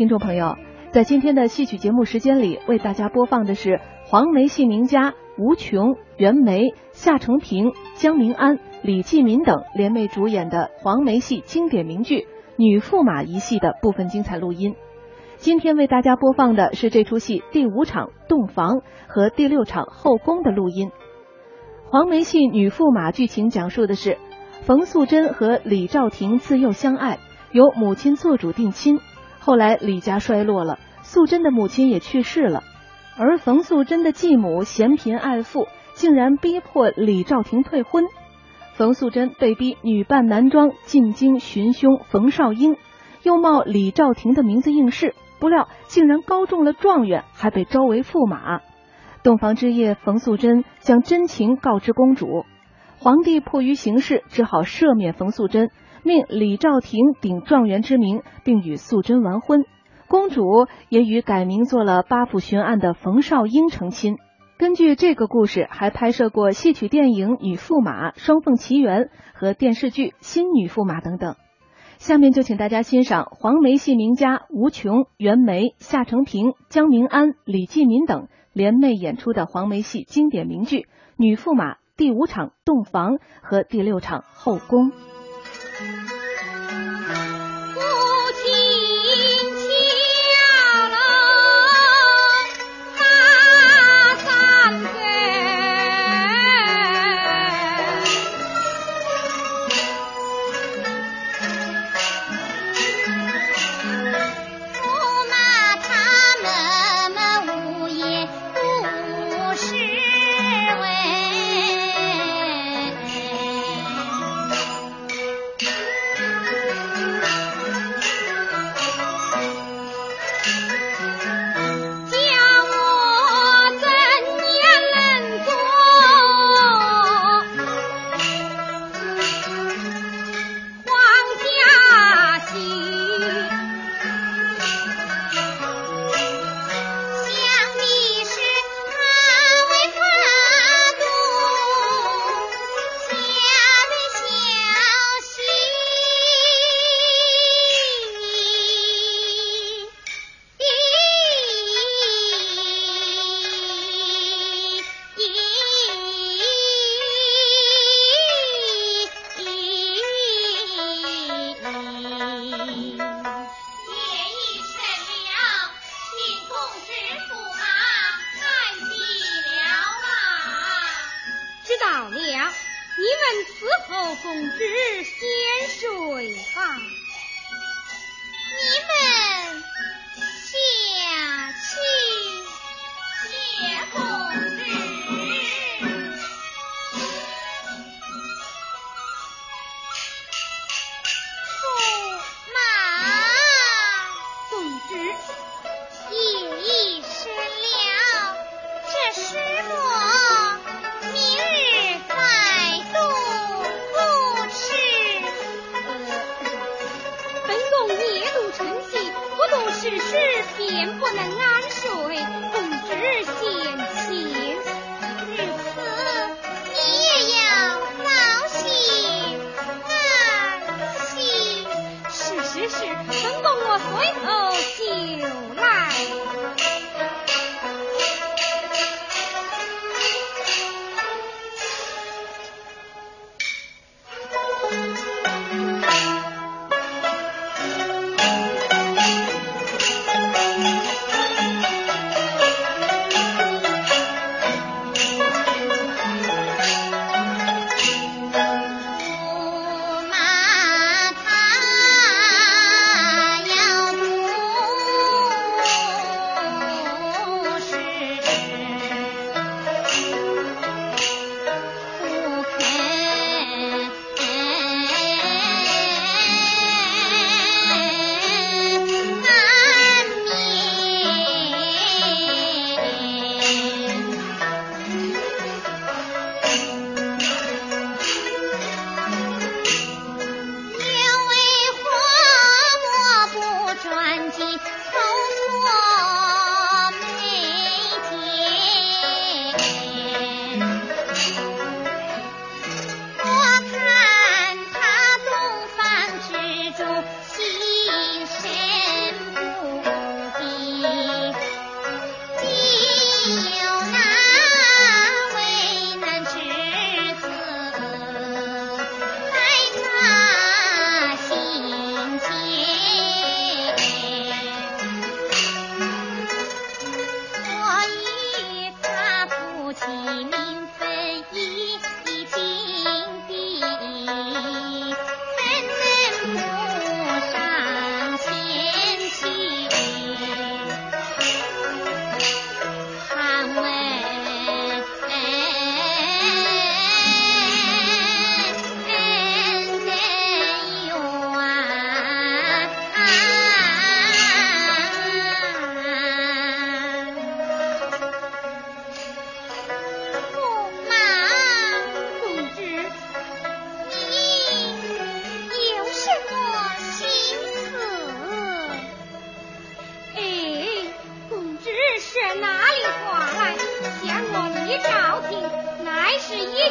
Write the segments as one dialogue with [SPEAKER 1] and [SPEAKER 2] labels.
[SPEAKER 1] 听众朋友，在今天的戏曲节目时间里，为大家播放的是黄梅戏名家吴琼、袁枚、夏承平、江明安、李继民等联袂主演的黄梅戏经典名剧《女驸马》一戏的部分精彩录音。今天为大家播放的是这出戏第五场洞房和第六场后宫的录音。黄梅戏《女驸马》剧情讲述的是冯素贞和李兆廷自幼相爱，由母亲做主定亲。后来李家衰落了，素贞的母亲也去世了，而冯素贞的继母嫌贫爱富，竟然逼迫李兆廷退婚。冯素贞被逼女扮男装进京寻凶冯绍英，又冒李兆廷的名字应试。不料竟然高中了状元，还被招为驸马。洞房之夜，冯素贞将真情告知公主，皇帝迫于形势，只好赦免冯素贞，命李兆廷顶状元之名，并与素贞完婚。公主也与改名做了八府巡按的冯绍英成亲。根据这个故事，还拍摄过戏曲电影《女驸马》《双凤奇缘》和电视剧《新女驸马》等等。下面就请大家欣赏黄梅戏名家吴琼、袁枚、夏承平、江明安、李继民等联袂演出的黄梅戏经典名剧《女驸马》第五场洞房和第六场后宫。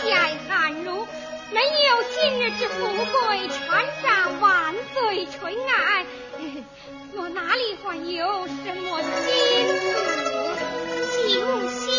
[SPEAKER 2] 是一介寒儒，没有今日之富贵，船上万岁垂爱，我哪里还有什么心思？
[SPEAKER 3] 既无心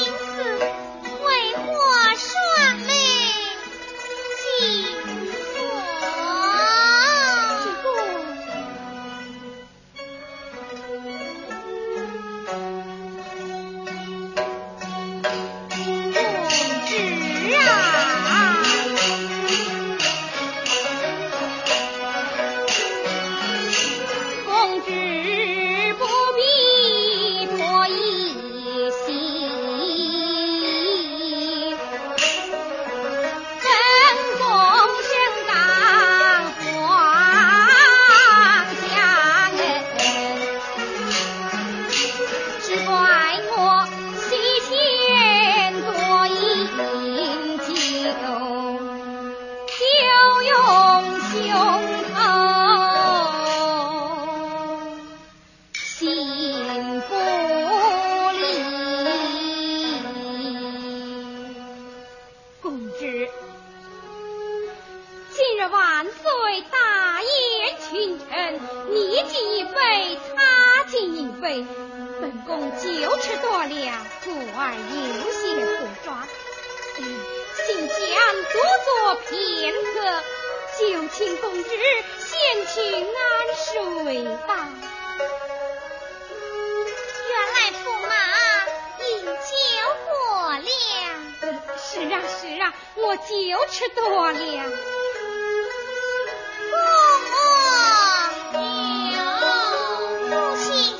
[SPEAKER 2] 我就吃多了，有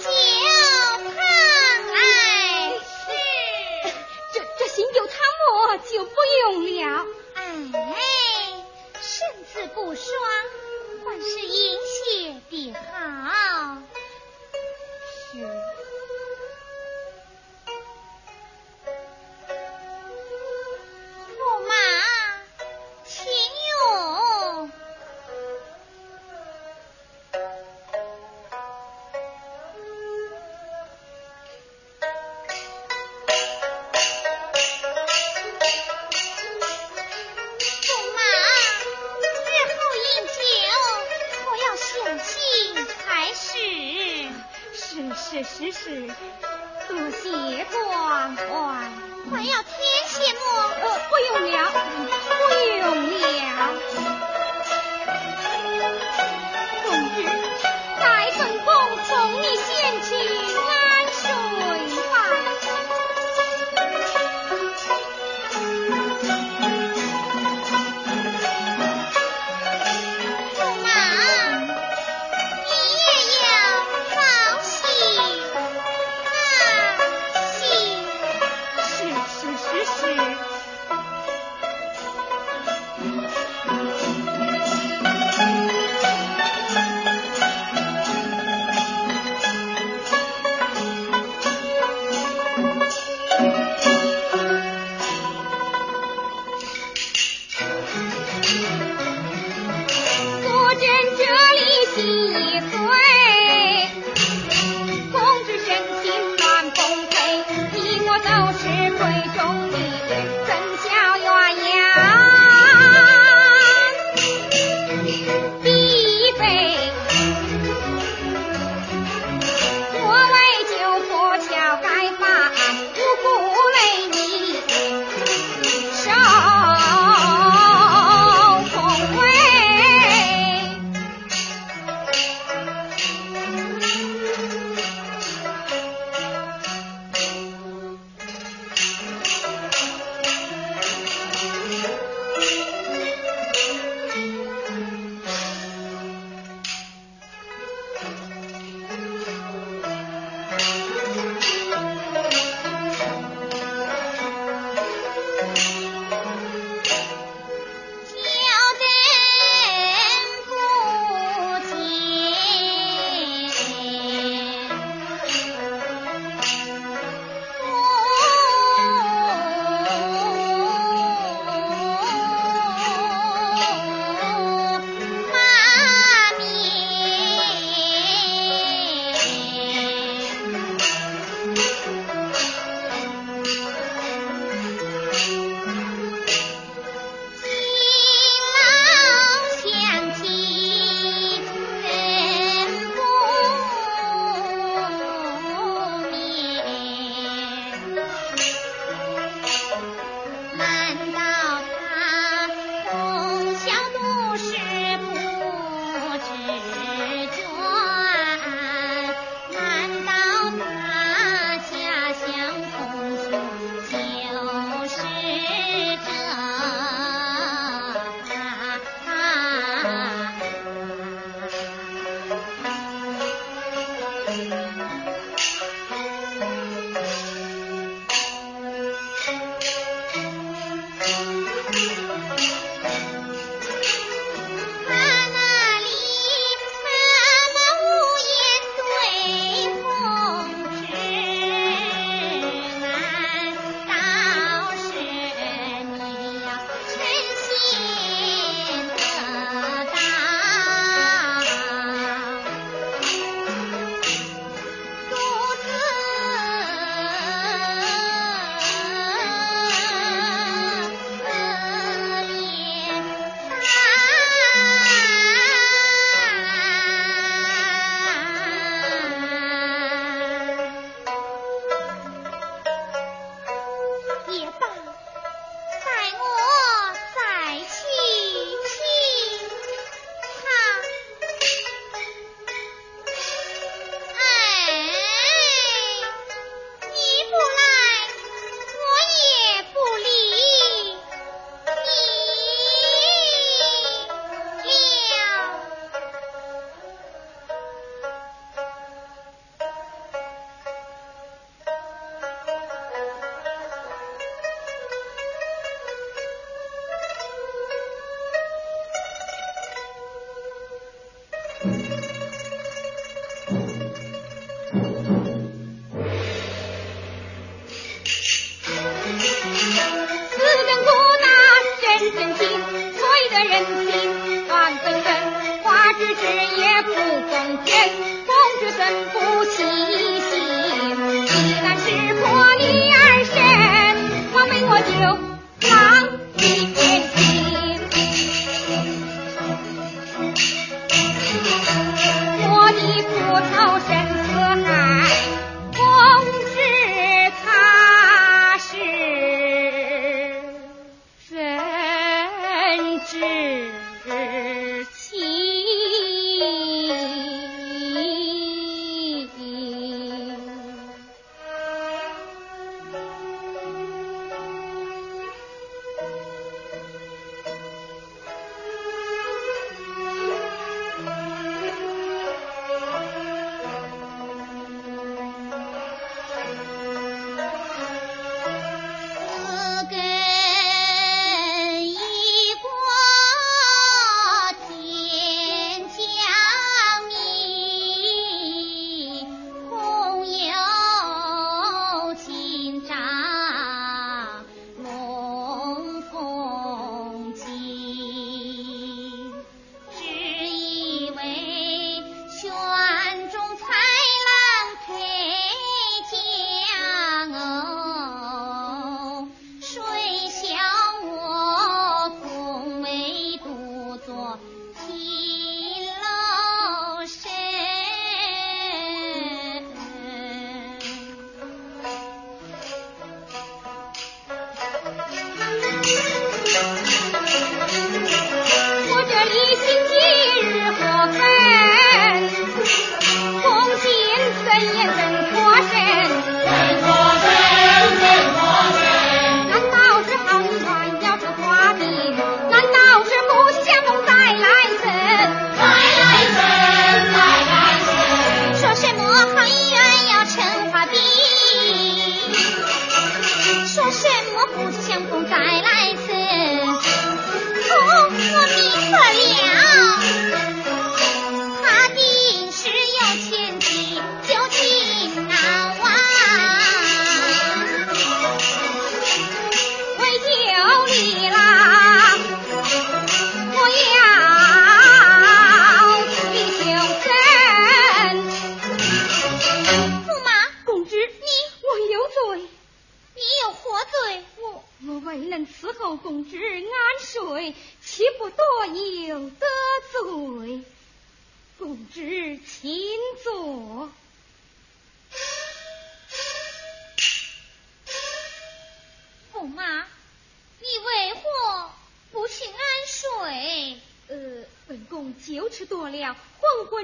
[SPEAKER 3] 酒汤来，
[SPEAKER 2] 这这酒汤我就不用了。
[SPEAKER 3] 哎，身子不爽，还是饮血的好。
[SPEAKER 2] 是是是多谢关怀
[SPEAKER 3] 还要添谢么
[SPEAKER 2] 不用了不用了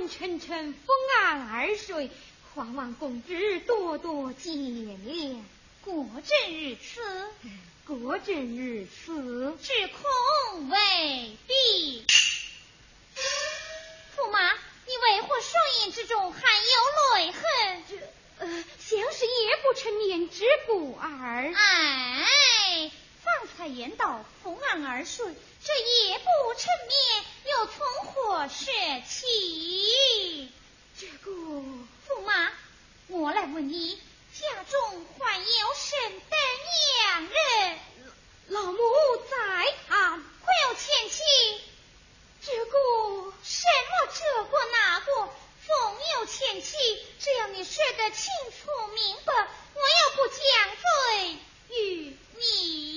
[SPEAKER 2] 臣臣昏暗而睡皇王公子多多见谅
[SPEAKER 3] 果真如此
[SPEAKER 2] 果真如此
[SPEAKER 3] 只恐未必。驸马你为何双眼之中含有泪痕这
[SPEAKER 2] 呃像是夜不成眠之不而
[SPEAKER 3] 哎。方才言道伏案而睡这夜不成眠又从何说起？
[SPEAKER 2] 这个驸
[SPEAKER 3] 马，我来问你，家中还有甚等娘人？
[SPEAKER 2] 老母在看，会
[SPEAKER 3] 有前妻？
[SPEAKER 2] 这个
[SPEAKER 3] 什么这个那个？总有前妻，只要你说得清楚明白，我又不降罪于你。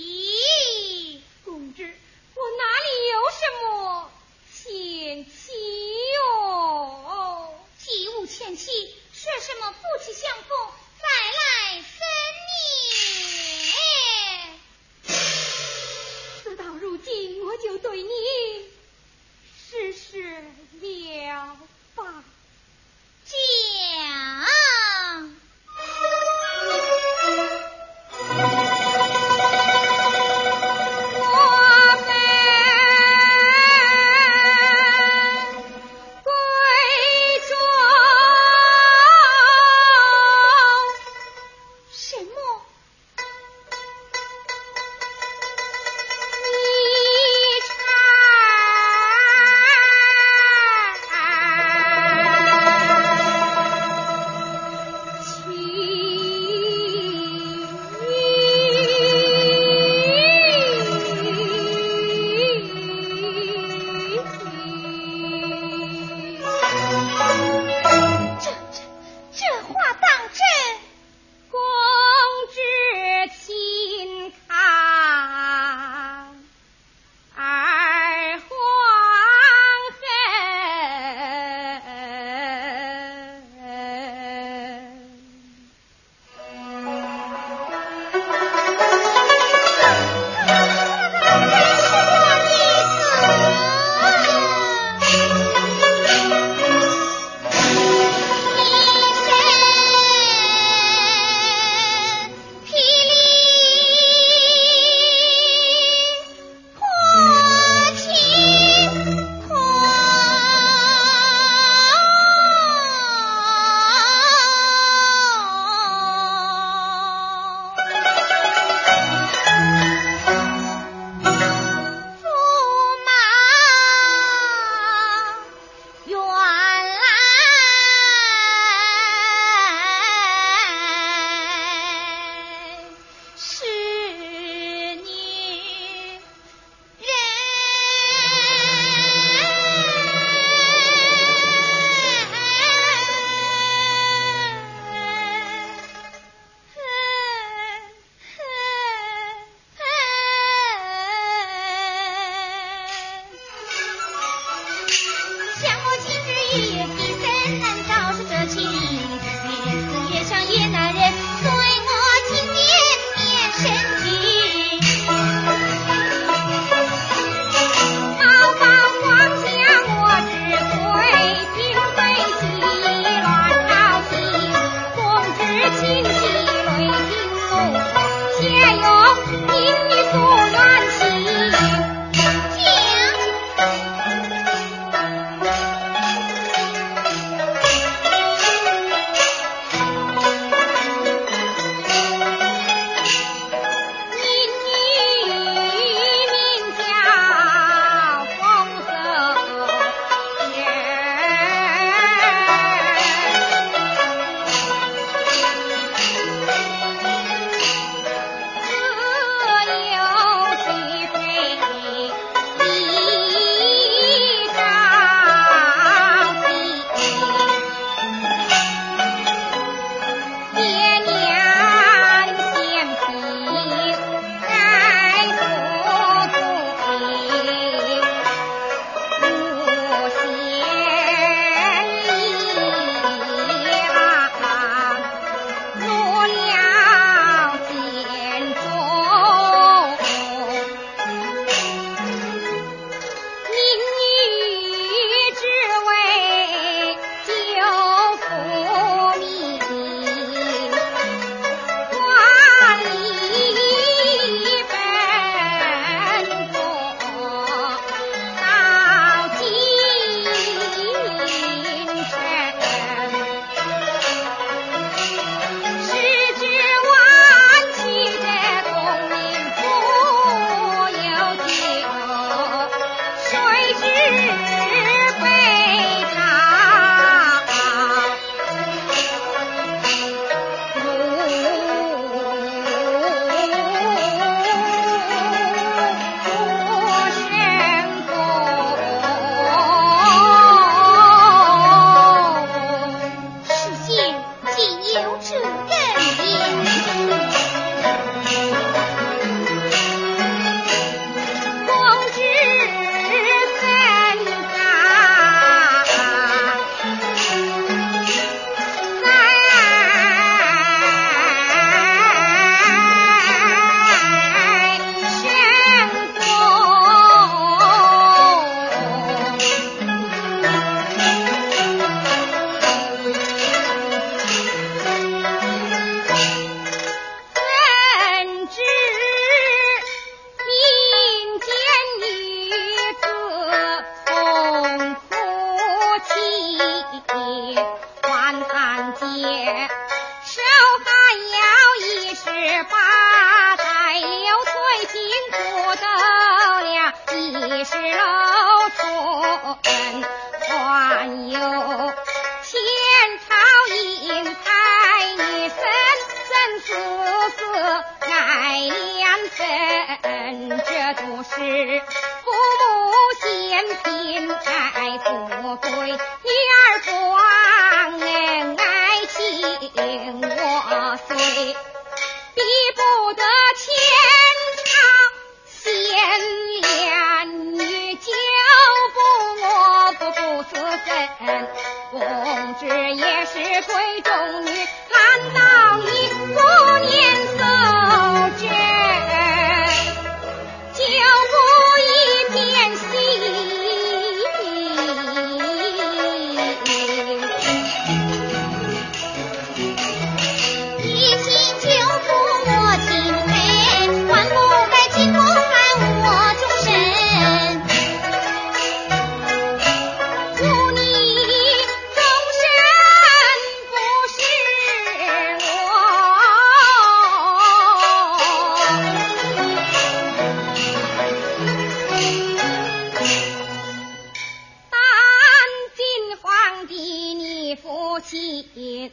[SPEAKER 2] 亲。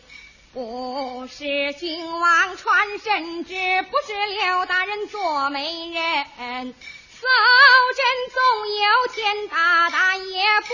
[SPEAKER 2] 不是君王传圣旨，不是刘大人做媒人，搜朕总有天大大也不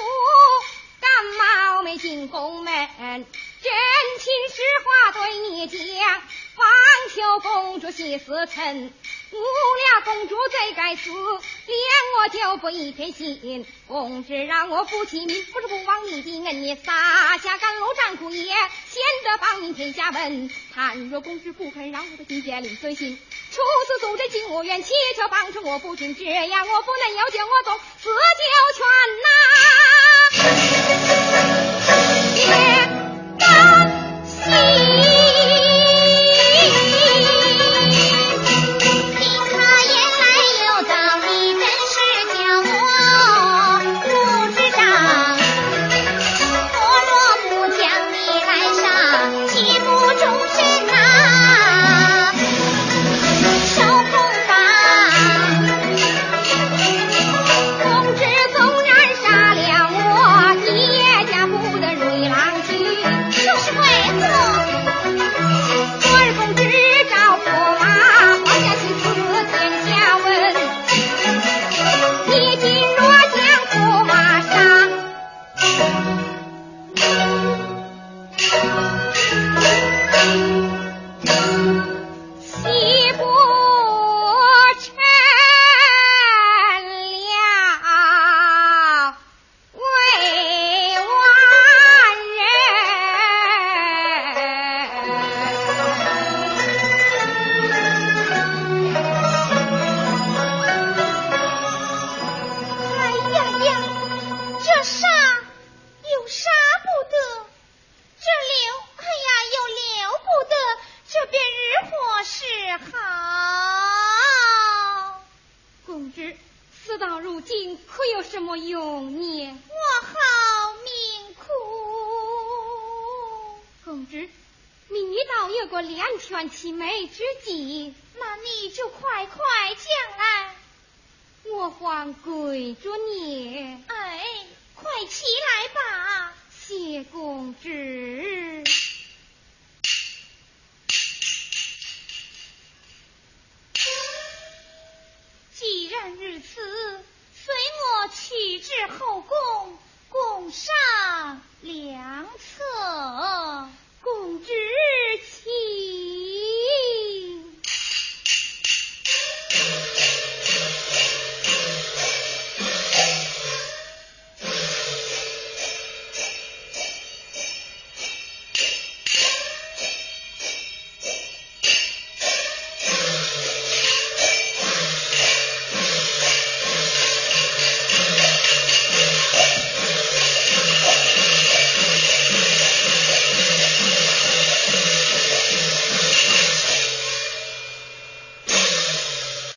[SPEAKER 2] 敢冒昧进宫门。真情实话对你讲，方求公主系死臣，无了公主罪该死，连我就不一片心。公子让我负起名，不是不忘你的恩，你撒下甘露战苦也，先得邦民天下闻。倘若公子不肯让我的金戒令随行，出此奏朕进我院，祈求帮助我不听，这样我不能要见我动死就全呐。谢公子。
[SPEAKER 3] 既然如此，随我去至后宫，共商量。